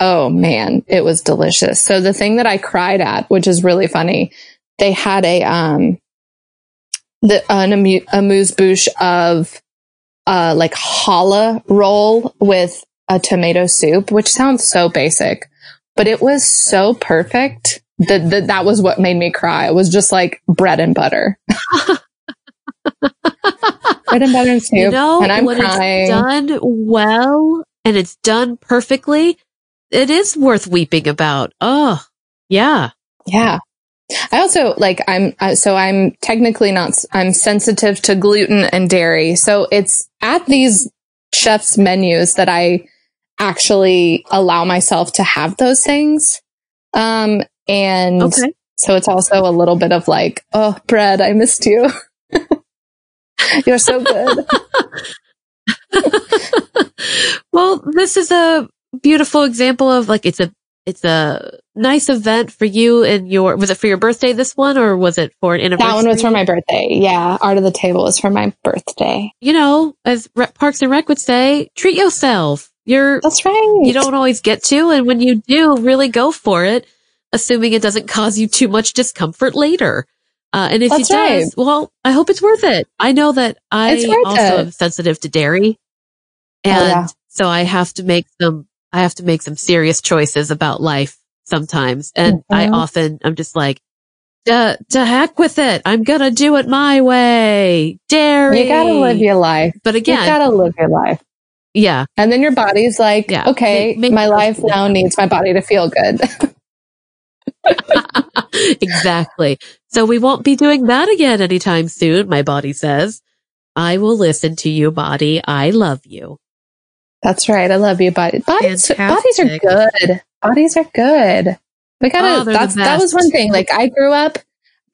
S2: Oh man, it was delicious. So the thing that I cried at, which is really funny, they had a, um, the, an amuse bouche of, uh, like challah roll with a tomato soup, which sounds so basic, but it was so perfect that, that that was what made me cry. It was just like bread and butter. bread and butter and soup. You know, and I'm when crying.
S1: it's done well and it's done perfectly, it is worth weeping about. Oh, yeah.
S2: Yeah. I also like I'm uh, so I'm technically not I'm sensitive to gluten and dairy. So it's at these chefs menus that I actually allow myself to have those things. Um and okay. so it's also a little bit of like, oh, bread, I missed you. You're so good.
S1: well, this is a beautiful example of like it's a it's a nice event for you and your was it for your birthday this one or was it for an anniversary?
S2: That one was for my birthday. Yeah, art of the table was for my birthday.
S1: You know, as Re- Parks and Rec would say, treat yourself. You're
S2: That's right.
S1: You don't always get to and when you do, really go for it, assuming it doesn't cause you too much discomfort later. Uh, and if That's it does, right. well, I hope it's worth it. I know that I also it. am sensitive to dairy and oh, yeah. so I have to make some I have to make some serious choices about life sometimes. And mm-hmm. I often, I'm just like, to, to heck with it. I'm going to do it my way. Dairy.
S2: You got to live your life.
S1: But again,
S2: you got to live your life.
S1: Yeah.
S2: And then your body's like, yeah. okay, make, make my life now needs my body to feel good.
S1: exactly. So we won't be doing that again anytime soon, my body says. I will listen to you, body. I love you.
S2: That's right. I love you, body. Bodies, bodies are good. Bodies are good. We gotta, oh, that's, that was one thing. Like I grew up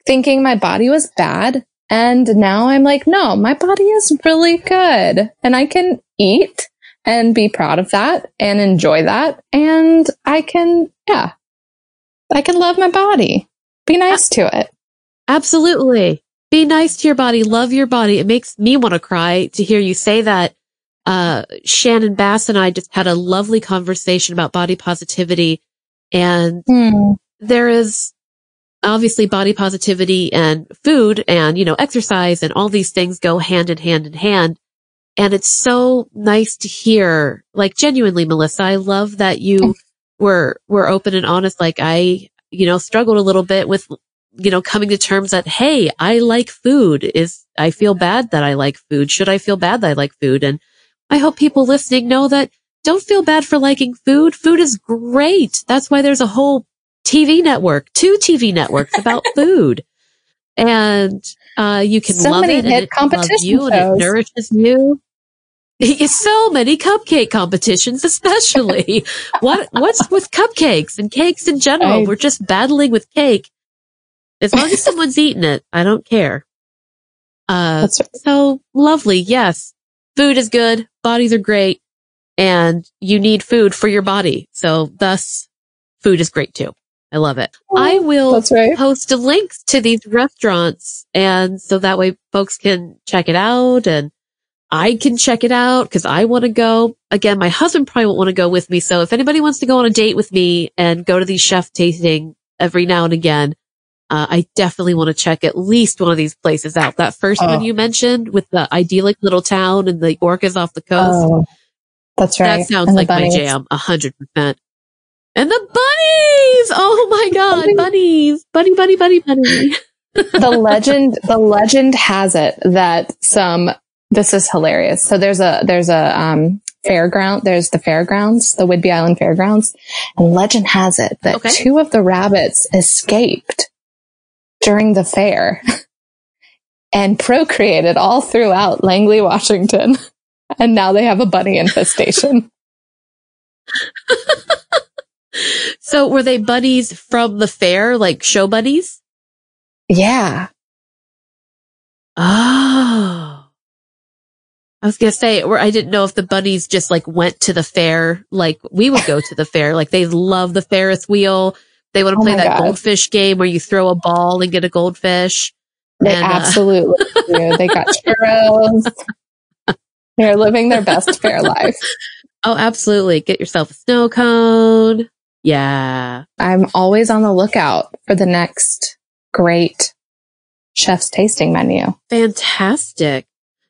S2: thinking my body was bad. And now I'm like, no, my body is really good and I can eat and be proud of that and enjoy that. And I can, yeah, I can love my body. Be nice to it.
S1: Absolutely. Be nice to your body. Love your body. It makes me want to cry to hear you say that uh, Shannon Bass and I just had a lovely conversation about body positivity. And
S2: Hmm.
S1: there is obviously body positivity and food and, you know, exercise and all these things go hand in hand in hand. And it's so nice to hear, like genuinely, Melissa, I love that you were, were open and honest. Like I, you know, struggled a little bit with, you know, coming to terms that, Hey, I like food is, I feel bad that I like food. Should I feel bad that I like food? And I hope people listening know that don't feel bad for liking food. Food is great. That's why there's a whole TV network, two TV networks about food. And uh, you can
S2: So
S1: love it and it
S2: competition
S1: you and it nourishes you. So many cupcake competitions, especially. what what's with cupcakes and cakes in general?
S2: I-
S1: We're just battling with cake. As long as someone's eating it, I don't care. Uh,
S2: That's right.
S1: so lovely. Yes. Food is good. Bodies are great and you need food for your body. So thus food is great too. I love it. Oh, I will
S2: right.
S1: post links to these restaurants and so that way folks can check it out and I can check it out because I want to go. Again, my husband probably won't want to go with me. So if anybody wants to go on a date with me and go to these chef tasting every now and again, uh, I definitely want to check at least one of these places out. That first
S2: Oh.
S1: one you mentioned with the idyllic little town and the orcas off the coast.
S2: Oh, that's right.
S1: That sounds like my jam, a hundred percent. And the bunnies! Oh my god, bunnies! Bunny, bunny, bunny, bunny.
S2: the legend the legend has it that some this is hilarious so there's a there's a um fairground there's the fairgrounds the whidbey island fairgrounds and legend has it that
S1: Okay.
S2: two of the rabbits escaped during the fair and procreated all throughout langley washington and now they have a bunny infestation
S1: So were they bunnies from the fair, like show bunnies?
S2: yeah
S1: Oh. I was gonna say, or I didn't know if the bunnies just like went to the fair, like we would go to the fair. Like they love the Ferris wheel. They want to
S2: Oh
S1: play that
S2: God.
S1: goldfish game where you throw a ball and get a goldfish.
S2: they
S1: And, uh,
S2: absolutely do they got churros they're living their best fair life
S1: Oh, absolutely. Get yourself a snow cone. Yeah.
S2: I'm always on the lookout for the next great chef's tasting menu.
S1: Fantastic.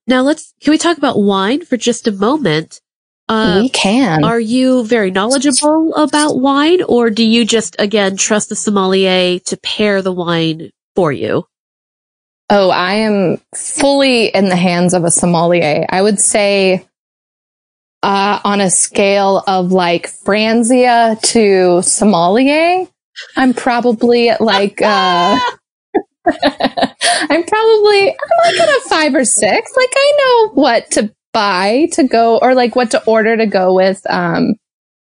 S1: Now let's, can we talk about wine for just a moment? Uh,
S2: we can.
S1: Are you very knowledgeable about wine or do you just, again, trust the sommelier to pair the wine for you?
S2: oh, I am fully in the hands of a sommelier. I would say uh, on a scale of like Franzia to sommelier, I'm probably at like, uh, I'm probably, I'm like at a five or six. Like I know what to buy to go or like what to order to go with, um,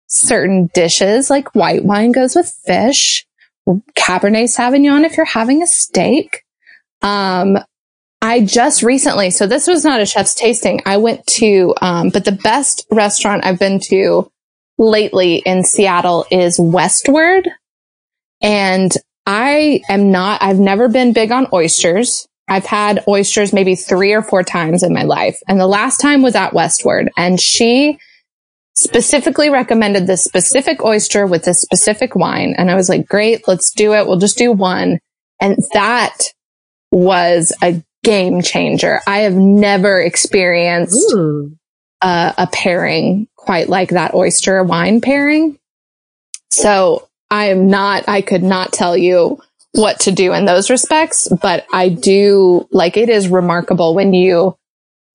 S2: certain dishes. Like white wine goes with fish, Cabernet Sauvignon if you're having a steak. Um, I just recently, so this was not a chef's tasting. I went to, um, but the best restaurant I've been to lately in Seattle is Westward. And I am not, I've never been big on oysters. I've had oysters maybe three or four times in my life. And the last time was at Westward and she specifically recommended this specific oyster with this specific wine. And I was like, great, let's do it. We'll just do one. And that was a game changer. I have never experienced uh, a pairing quite like that oyster wine pairing. So I am not, I could not tell you what to do in those respects, but I do like it is remarkable when you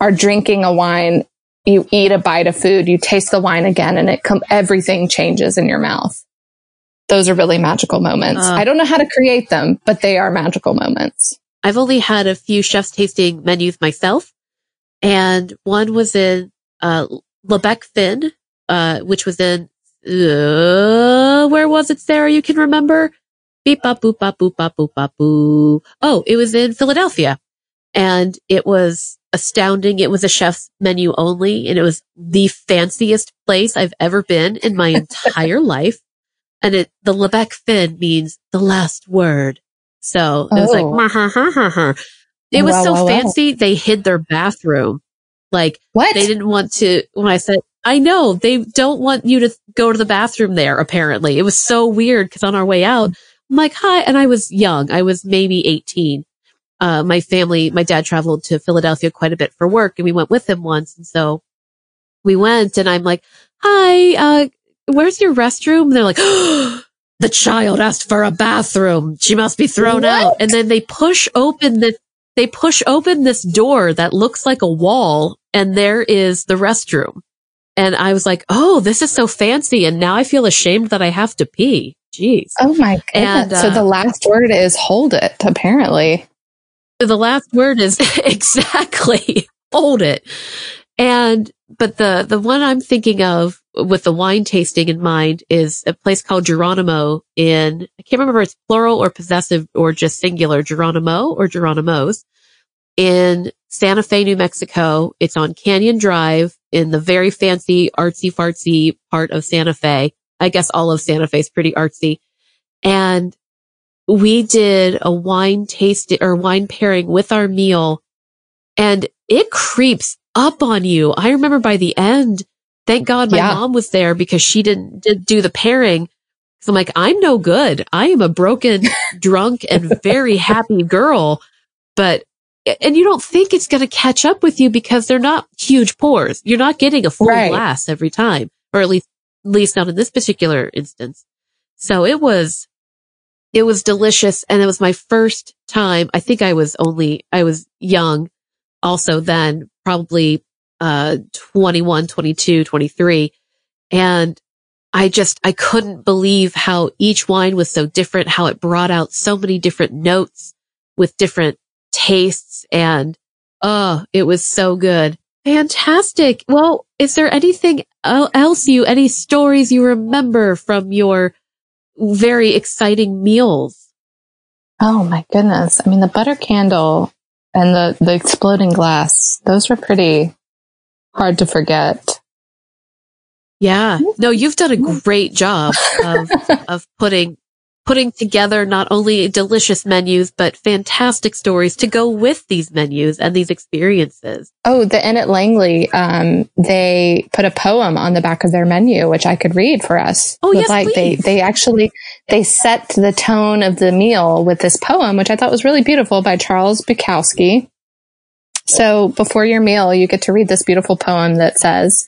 S2: are drinking a wine, you eat a bite of food, you taste the wine again and it com- everything changes in your mouth. Those are really magical moments.
S1: Ah.
S2: I don't know how to create them, but they are magical moments.
S1: I've only had a few chef's tasting menus myself, and one was in uh, Le Bec-Fin, uh, which was in uh, where was it, Sarah? You can remember? Beep bop boop bop boop bop boop bop boo. Oh, it was in Philadelphia, and it was astounding. It was a chef's menu only, and it was the fanciest place I've ever been in my entire life. And it the Le Bec-Fin means the last word. So it was
S2: Oh.
S1: like, "Mah, ha, ha, ha, ha." it was
S2: Wow,
S1: so
S2: wow, wow.
S1: fancy. They hid their bathroom Like
S2: What?
S1: they didn't want to, when I said, I know they don't want you to go to the bathroom there, apparently. It was so weird because on our way out, I'm like, hi. And I was young. I was maybe 18. Uh, my family, my dad traveled to Philadelphia quite a bit for work and we went with him once. And so we went and I'm like, hi, uh, where's your restroom? And they're like, the child asked for a bathroom. She must be thrown
S2: What?
S1: out. And then they push open the, they push open this door that looks like a wall and there is the restroom. And I was like, oh, this is so fancy. And now I feel ashamed that I have to pee. Jeez.
S2: oh my goodness.
S1: And,
S2: so
S1: uh,
S2: the last word is hold it, apparently.
S1: the last word is exactly hold it. And, but the, the one I'm thinking of with the wine tasting in mind is a place called Geronimo in, I can't remember if it's plural or possessive or just singular, Geronimo or Geronimo's in Santa Fe, New Mexico. It's on Canyon Drive in the very fancy artsy fartsy part of Santa Fe. I guess all of Santa Fe is pretty artsy. And we did a wine tasting or wine pairing with our meal and it creeps up on you. I remember by the end, thank God my
S2: Yeah.
S1: mom was there because she didn't did do the pairing. So I'm like, I'm no good. I am a broken, drunk and very happy girl. But, and you don't think it's going to catch up with you because they're not huge pours. You're not getting a full
S2: Right.
S1: glass every time, or at least, least not in this particular instance. So it was, it was delicious. And it was my first time. I think I was only, I was young also then, probably, uh, 21, 22, 23. And I just, I couldn't believe how each wine was so different, how it brought out so many different notes with different tastes and, oh, it was so good. Fantastic. Well, is there anything else you, any stories you remember from your very exciting meals?
S2: Oh my goodness. I mean, the butter candle and the, the exploding glass, those were pretty hard to forget.
S1: Yeah. No, you've done a great job of, of putting, putting together not only delicious menus, but fantastic stories to go with these menus and these experiences.
S2: Oh, the Inn at Langley, um, they put a poem on the back of their menu, which I could read for us.
S1: Oh, yes,
S2: like they, they actually, they set the tone of the meal with this poem, which I thought was really beautiful by Charles Bukowski. So before your meal, you get to read this beautiful poem that says,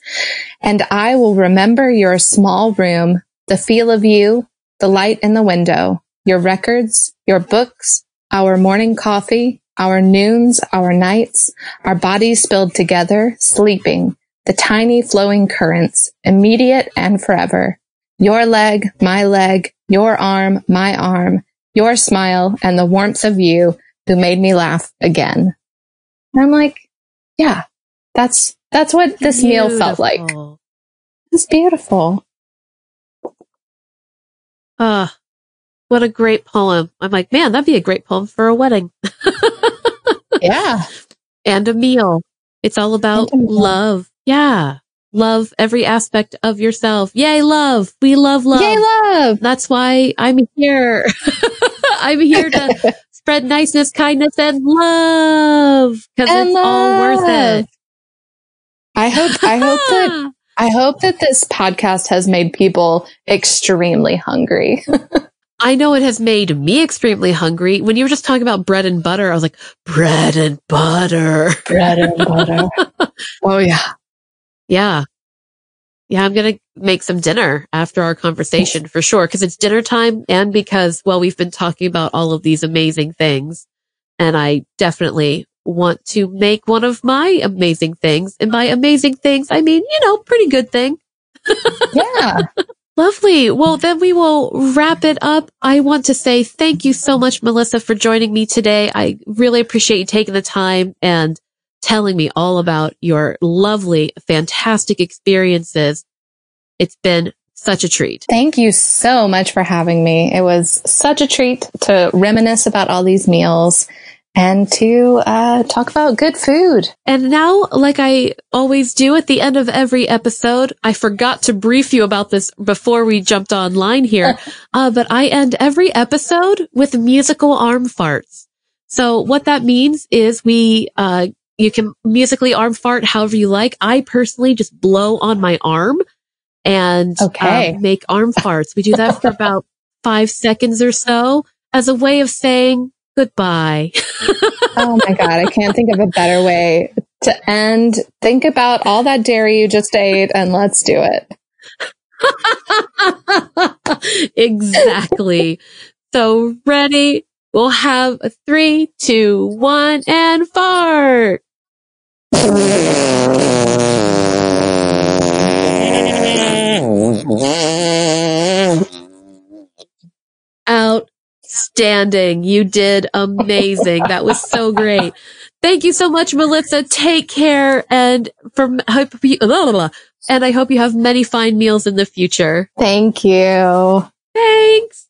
S2: and I will remember your small room, the feel of you, the light in the window, your records, your books, our morning coffee, our noons, our nights, our bodies spilled together, sleeping, the tiny flowing currents, immediate and forever. Your leg, my leg, your arm, my arm, your smile, and the warmth of you who made me laugh again. And I'm like, yeah, that's, that's what this meal felt like. It's beautiful.
S1: Ah, what a great poem. I'm like, man, that'd be a great poem for a wedding
S2: Yeah.
S1: and a meal. It's all about
S2: And a meal.
S1: love. Yeah. Love every aspect of yourself. Yay, love. We love love.
S2: Yay, love.
S1: That's why I'm here. I'm here to spread niceness, kindness, and love because it's all worth it.
S2: I hope, I hope that, I hope that this podcast has made people extremely hungry.
S1: I know it has made me extremely hungry. When you were just talking about bread and butter, I was like, bread and butter.
S2: Bread and butter. oh yeah.
S1: Yeah. Yeah, I'm going to make some dinner after our conversation for sure. Cause it's dinner time and because, well, we've been talking about all of these amazing things and I definitely want to make one of my amazing things. And by amazing things, I mean, you know, pretty good thing.
S2: Yeah.
S1: Lovely. Well, then we will wrap it up. I want to say thank you so much, Melissa, for joining me today. I really appreciate you taking the time and telling me all about your lovely, fantastic experiences. It's been such a treat.
S2: Thank you so much for having me. It was such a treat to reminisce about all these meals and to uh, talk about good food.
S1: And now, like I always do at the end of every episode, I forgot to brief you about this before we jumped online here, uh, but I end every episode with musical arm farts. So what that means is we, uh, you can musically arm fart however you like. I personally just blow on my arm and
S2: Okay.
S1: um, make arm farts. We do that for about five seconds or so as a way of saying goodbye.
S2: Oh my God. I can't think of a better way to end. Think about all that dairy you just ate and let's do it.
S1: exactly. So ready? We'll have a three, two, one, and fart. Outstanding. You did amazing. That was so great. Thank you so much, Melissa. Take care and from hope you, blah, blah, blah. and I hope you have many fine meals in the future.
S2: Thank you.
S1: Thanks.